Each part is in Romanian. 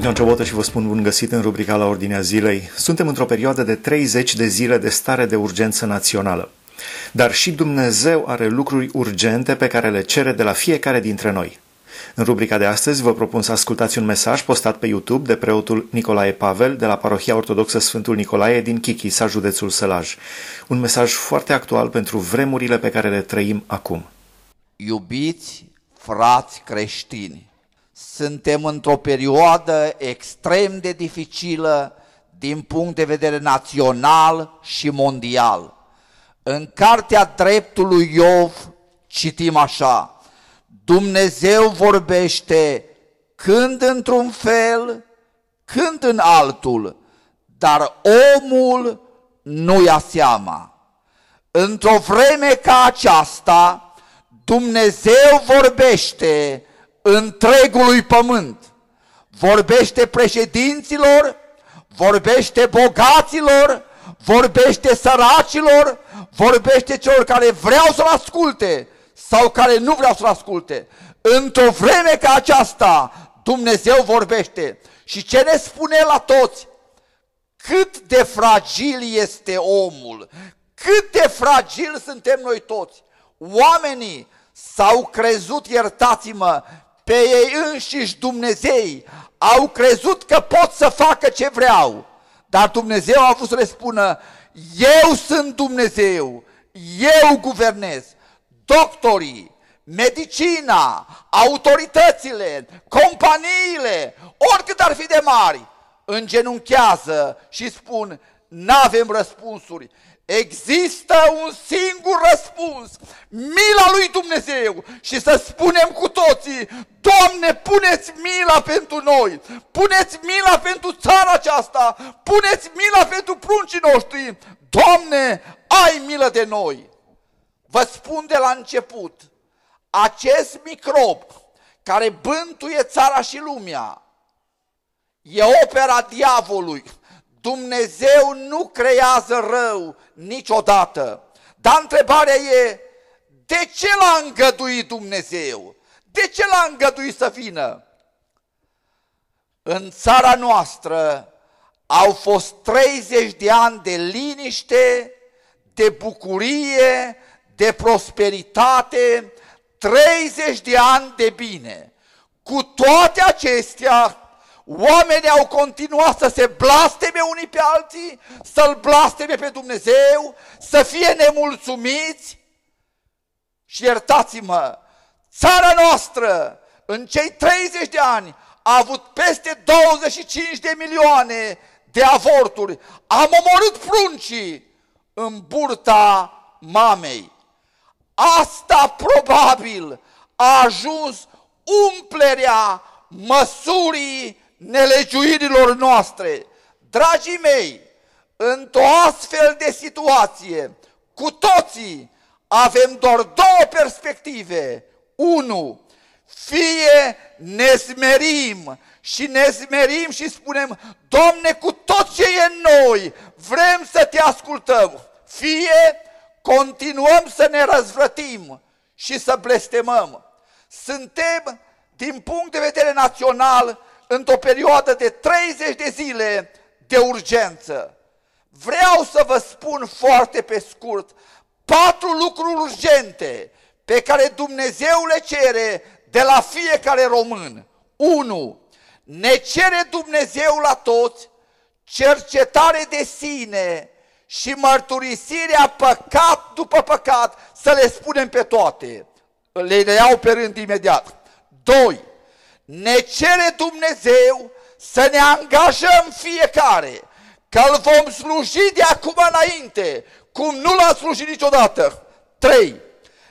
Sunt Ioan Ciobotă și vă spun bun găsit în rubrica la Ordinea Zilei. Suntem într-o perioadă de 30 de zile de stare de urgență națională. Dar și Dumnezeu are lucruri urgente pe care le cere de la fiecare dintre noi. În rubrica de astăzi vă propun să ascultați un mesaj postat pe YouTube de preotul Nicolae Pavel de la Parohia Ortodoxă Sfântul Nicolae din Chichisa, județul Sălaj. Un mesaj foarte actual pentru vremurile pe care le trăim acum. Iubiți frați creștini, suntem într-o perioadă extrem de dificilă din punct de vedere național și mondial. În cartea dreptului Iov citim așa, Dumnezeu vorbește când într-un fel, când în altul, dar omul nu ia seama. Într-o vreme ca aceasta, Dumnezeu vorbește întregului pământ. Vorbește președinților, vorbește bogaților, vorbește săracilor, vorbește celor care vreau să-l asculte sau care nu vreau să-l asculte. Într-o vreme ca aceasta, Dumnezeu vorbește. Și ce ne spune la toți? Cât de fragil este omul, cât de fragil suntem noi toți. Oamenii s-au crezut, iertați-mă, pe ei înșiși Dumnezei, au crezut că pot să facă ce vreau, dar Dumnezeu a vrut să le spună, eu sunt Dumnezeu, eu guvernez, doctorii, medicina, autoritățile, companiile, oricât ar fi de mari, îngenunchează și spun, n-avem răspunsuri, Există un singur răspuns, mila lui Dumnezeu. Și să spunem cu toții, Doamne, puneți mila pentru noi, puneți mila pentru țara aceasta, puneți mila pentru pruncii noștri, Doamne, ai milă de noi. Vă spun de la început, acest microb care bântuie țara și lumea, e opera diavolului, Dumnezeu nu creează rău niciodată. Dar întrebarea e, de ce l-a îngăduit Dumnezeu? De ce l-a îngăduit să vină? În țara noastră au fost 30 de ani de liniște, de bucurie, de prosperitate, 30 de ani de bine. Cu toate acestea, Oamenii au continuat să se blasteme unii pe alții, să-L blasteme pe Dumnezeu, să fie nemulțumiți. Și iertați-mă, țara noastră în cei 30 de ani a avut peste 25 de milioane de avorturi. Am omorât pruncii în burta mamei. Asta probabil a ajuns umplerea măsurii nelegiuirilor noastre. Dragii mei, într-o astfel de situație, cu toții avem doar două perspective. Unu, fie ne smerim și ne smerim și spunem, Doamne, cu tot ce e în noi, vrem să te ascultăm. Fie continuăm să ne răzvrătim și să blestemăm. Suntem, din punct de vedere național, într-o perioadă de 30 de zile de urgență. Vreau să vă spun foarte pe scurt patru lucruri urgente pe care Dumnezeu le cere de la fiecare român. 1. Ne cere Dumnezeu la toți cercetare de sine și mărturisirea păcat după păcat, să le spunem pe toate. Le iau pe rând imediat. 2 ne cere Dumnezeu să ne angajăm fiecare, că îl vom sluji de acum înainte, cum nu l-a slujit niciodată. 3.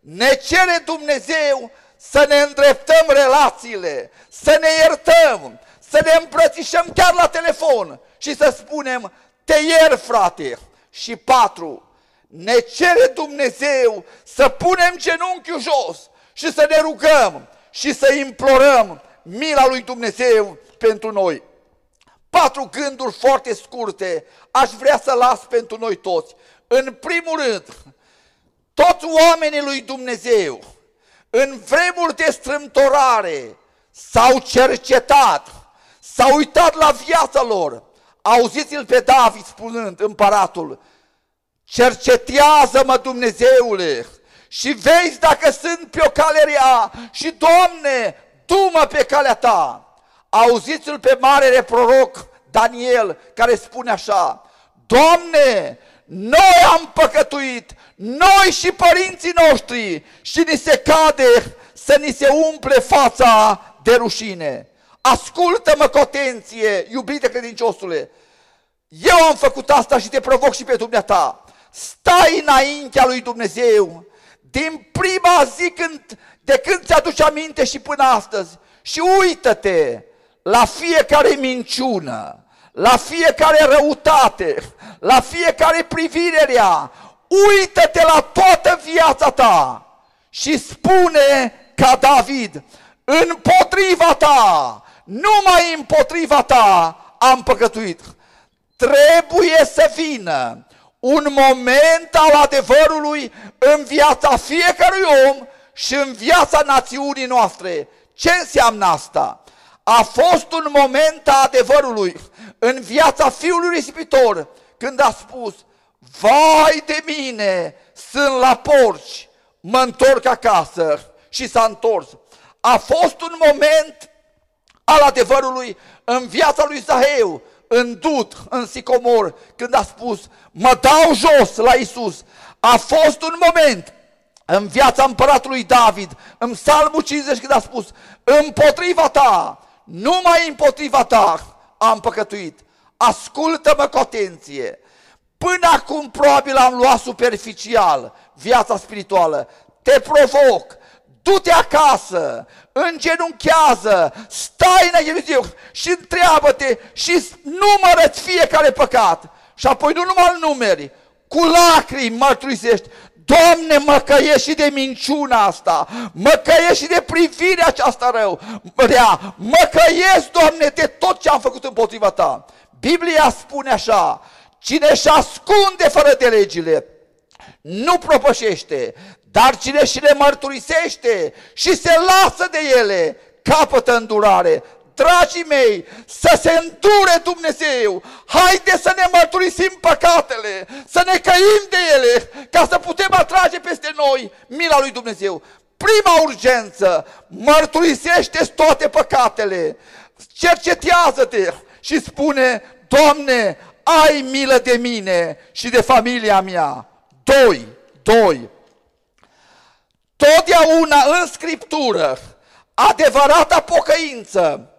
Ne cere Dumnezeu să ne îndreptăm relațiile, să ne iertăm, să ne îmbrățișăm chiar la telefon și să spunem, te ier frate. Și patru, ne cere Dumnezeu să punem genunchiul jos și să ne rugăm și să implorăm mila lui Dumnezeu pentru noi. Patru gânduri foarte scurte aș vrea să las pentru noi toți. În primul rând, toți oamenii lui Dumnezeu, în vremuri de strâmtorare, s-au cercetat, s-a uitat la viața lor. Auziți-l pe David spunând, împăratul, cercetează-mă Dumnezeule și vezi dacă sunt pe o cale rea și, Doamne, du-mă pe calea Ta. Auziți-l pe marele proroc Daniel care spune așa, Doamne, noi am păcătuit, noi și părinții noștri și ni se cade să ni se umple fața de rușine. Ascultă-mă cu atenție, iubite credinciosule, eu am făcut asta și te provoc și pe dumneata. Stai înaintea lui Dumnezeu din prima zi când, de când ți-aduci aminte și până astăzi și uită-te la fiecare minciună, la fiecare răutate, la fiecare privire rea, uită-te la toată viața ta și spune ca David, împotriva ta, numai împotriva ta am păcătuit. Trebuie să vină un moment al adevărului în viața fiecărui om și în viața națiunii noastre. Ce înseamnă asta? A fost un moment al adevărului în viața fiului risipitor când a spus, vai de mine, sunt la porci, mă întorc acasă și s-a întors. A fost un moment al adevărului în viața lui Zaheu, în Dut, în Sicomor, când a spus, mă dau jos la Isus. A fost un moment în viața împăratului David, în Psalmul 50, când a spus, împotriva ta, numai împotriva ta am păcătuit. Ascultă-mă cu atenție. Până acum probabil am luat superficial viața spirituală. Te provoc, du-te acasă, îngenunchează, stai în Dumnezeu și întreabă-te și numără fiecare păcat. Și apoi nu numai numeri, cu lacrimi mărturisești, Doamne, mă căiești și de minciuna asta, mă căiești și de privirea aceasta rău, rea, mă căiesc, Doamne, de tot ce am făcut împotriva Ta. Biblia spune așa, cine își ascunde fără de legile, nu propășește, dar cine și le mărturisește și se lasă de ele, capătă îndurare. Dragii mei, să se îndure Dumnezeu, haide să ne mărturisim păcatele, să ne căim de ele, ca să putem atrage peste noi mila lui Dumnezeu. Prima urgență, mărturisește toate păcatele, cercetează-te și spune, Doamne, ai milă de mine și de familia mea. Doi, doi, Totdeauna în Scriptură, adevărata pocăință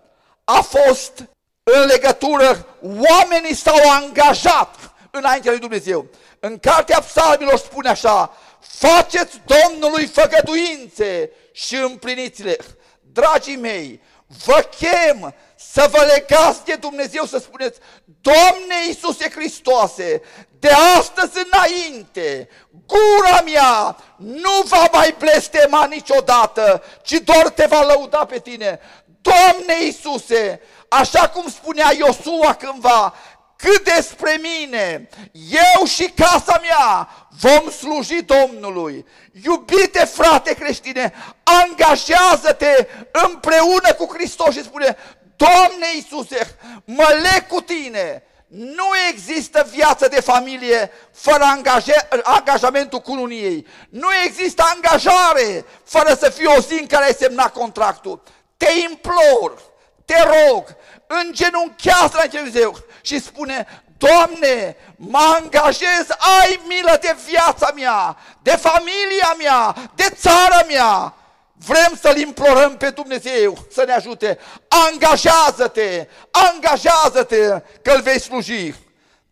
a fost în legătură, oamenii s-au angajat înaintea lui Dumnezeu. În cartea psalmilor spune așa, faceți Domnului făgăduințe și împliniți-le. Dragii mei, vă chem să vă legați de Dumnezeu, să spuneți, Doamne Iisuse Hristoase, de astăzi înainte, gura mea nu va mai blestema niciodată, ci doar te va lăuda pe tine. Doamne Iisuse, așa cum spunea Iosua cândva, cât despre mine, eu și casa mea vom sluji Domnului. Iubite frate creștine, angajează-te împreună cu Hristos și spune, Doamne Iisuse, mă leg cu tine. Nu există viață de familie fără angaje, angajamentul cununiei. Nu există angajare fără să fie o zi în care ai semnat contractul. Te implor, te rog, îngenunchează la Dumnezeu și spune, Doamne, mă angajez, ai milă de viața mea, de familia mea, de țara mea. Vrem să-L implorăm pe Dumnezeu să ne ajute. Angajează-te, angajează-te că îl vei sluji.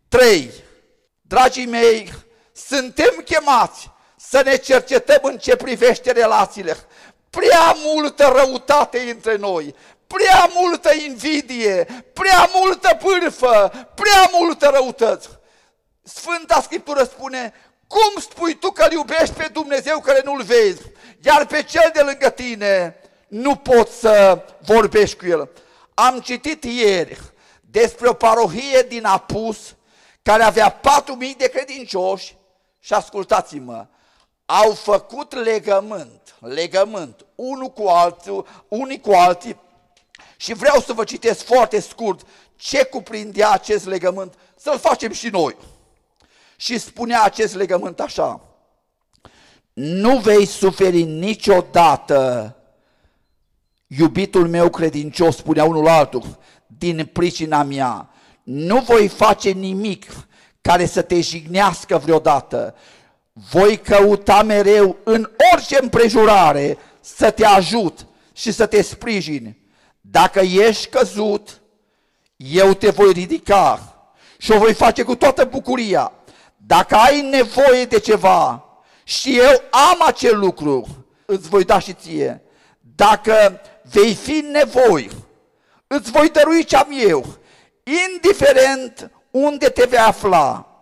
3. Dragii mei, suntem chemați să ne cercetăm în ce privește relațiile. Prea multă răutate între noi, prea multă invidie, prea multă pârfă, prea multă răutăți. Sfânta Scriptură spune, cum spui tu că îl iubești pe Dumnezeu care nu-l vezi, iar pe cel de lângă tine nu poți să vorbești cu el? Am citit ieri despre o parohie din Apus care avea 4.000 de credincioși și ascultați-mă, au făcut legământ, legământ, unul cu altul, unii cu alții Și vreau să vă citesc foarte scurt ce cuprindea acest legământ, să-l facem și noi. Și spunea acest legământ așa, nu vei suferi niciodată, iubitul meu credincios, spunea unul altul, din pricina mea, nu voi face nimic care să te jignească vreodată. Voi căuta mereu în orice împrejurare să te ajut și să te sprijin. Dacă ești căzut, eu te voi ridica și o voi face cu toată bucuria. Dacă ai nevoie de ceva și eu am acel lucru, îți voi da și ție. Dacă vei fi nevoi, îți voi dărui ce am eu, indiferent unde te vei afla,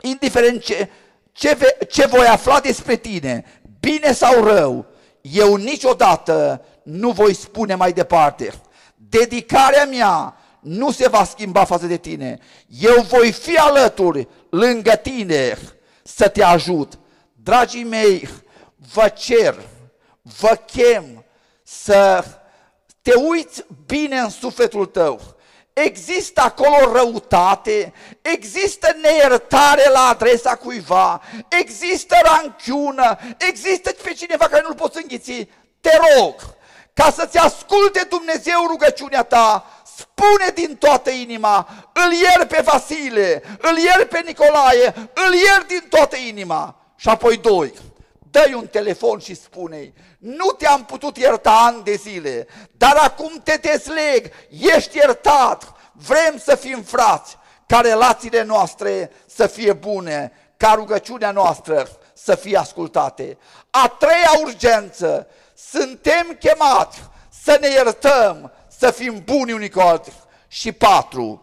indiferent ce, ce, ve, ce voi afla despre tine, bine sau rău, eu niciodată nu voi spune mai departe. Dedicarea mea nu se va schimba față de tine. Eu voi fi alături, lângă tine, să te ajut. Dragii mei, vă cer, vă chem să te uiți bine în sufletul tău. Există acolo răutate, există neiertare la adresa cuiva, există ranchiună, există pe cineva care nu-l poți înghiți. Te rog, ca să-ți asculte Dumnezeu rugăciunea ta, spune din toată inima, îl ier pe Vasile, îl ier pe Nicolae, îl ier din toată inima. Și apoi doi, dă un telefon și spune nu te-am putut ierta ani de zile, dar acum te desleg, ești iertat, vrem să fim frați, ca relațiile noastre să fie bune, ca rugăciunea noastră să fie ascultate. A treia urgență, suntem chemați să ne iertăm, să fim buni unii cu alții. Și patru,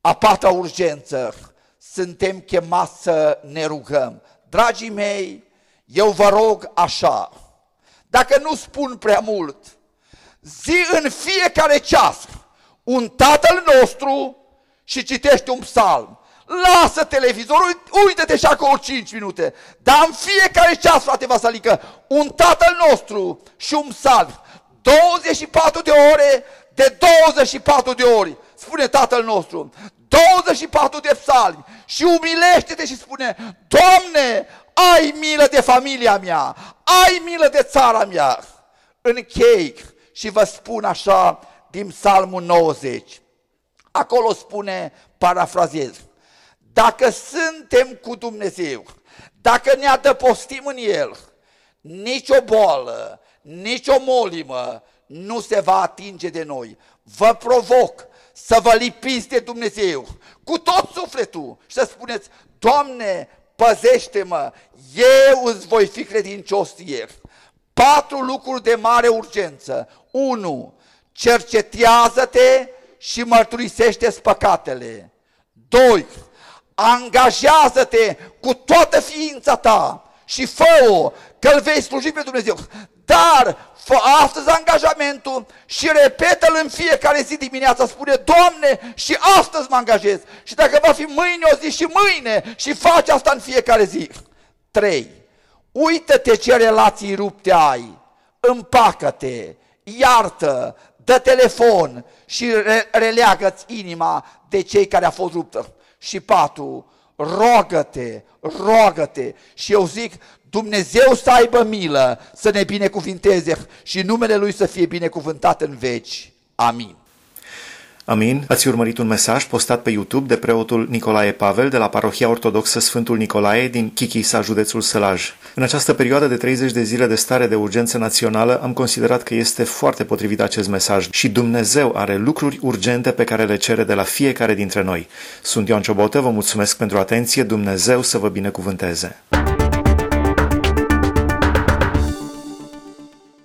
a patra urgență, suntem chemați să ne rugăm. Dragii mei, eu vă rog așa, dacă nu spun prea mult, zi în fiecare ceas un Tatăl nostru și citește un psalm. Lasă televizorul, uite-te și acolo 5 minute. Dar în fiecare ceas, frate Vasalică, un Tatăl nostru și un psalm. 24 de ore de 24 de ori, spune Tatăl nostru. 24 de psalmi și umilește-te și spune, Doamne, ai milă de familia mea, ai milă de țara mea. Închei și vă spun așa din psalmul 90. Acolo spune, parafrazez, dacă suntem cu Dumnezeu, dacă ne adăpostim în El, nicio boală, nicio molimă nu se va atinge de noi. Vă provoc să vă lipiți de Dumnezeu cu tot sufletul și să spuneți, Doamne, păzește-mă, eu îți voi fi credincios ție. Patru lucruri de mare urgență. 1. Cercetează-te și mărturisește păcatele. 2. Angajează-te cu toată ființa ta și fă-o că îl vei sluji pe Dumnezeu. Dar fă astăzi angajamentul și repetă-l în fiecare zi dimineața. Spune, Doamne, și astăzi mă angajez. Și dacă va fi mâine o zi și mâine și faci asta în fiecare zi. 3. Uită-te ce relații rupte ai. Împacă-te, iartă, dă telefon și re- releagă-ți inima de cei care a fost ruptă. Și patru, rogă-te, rogă-te. Și eu zic, Dumnezeu să aibă milă, să ne binecuvinteze și numele Lui să fie binecuvântat în veci. Amin. Amin. Ați urmărit un mesaj postat pe YouTube de preotul Nicolae Pavel de la Parohia Ortodoxă Sfântul Nicolae din Chichisa, județul Sălaj. În această perioadă de 30 de zile de stare de urgență națională am considerat că este foarte potrivit acest mesaj și Dumnezeu are lucruri urgente pe care le cere de la fiecare dintre noi. Sunt Ioan Ciobotă, vă mulțumesc pentru atenție, Dumnezeu să vă binecuvânteze.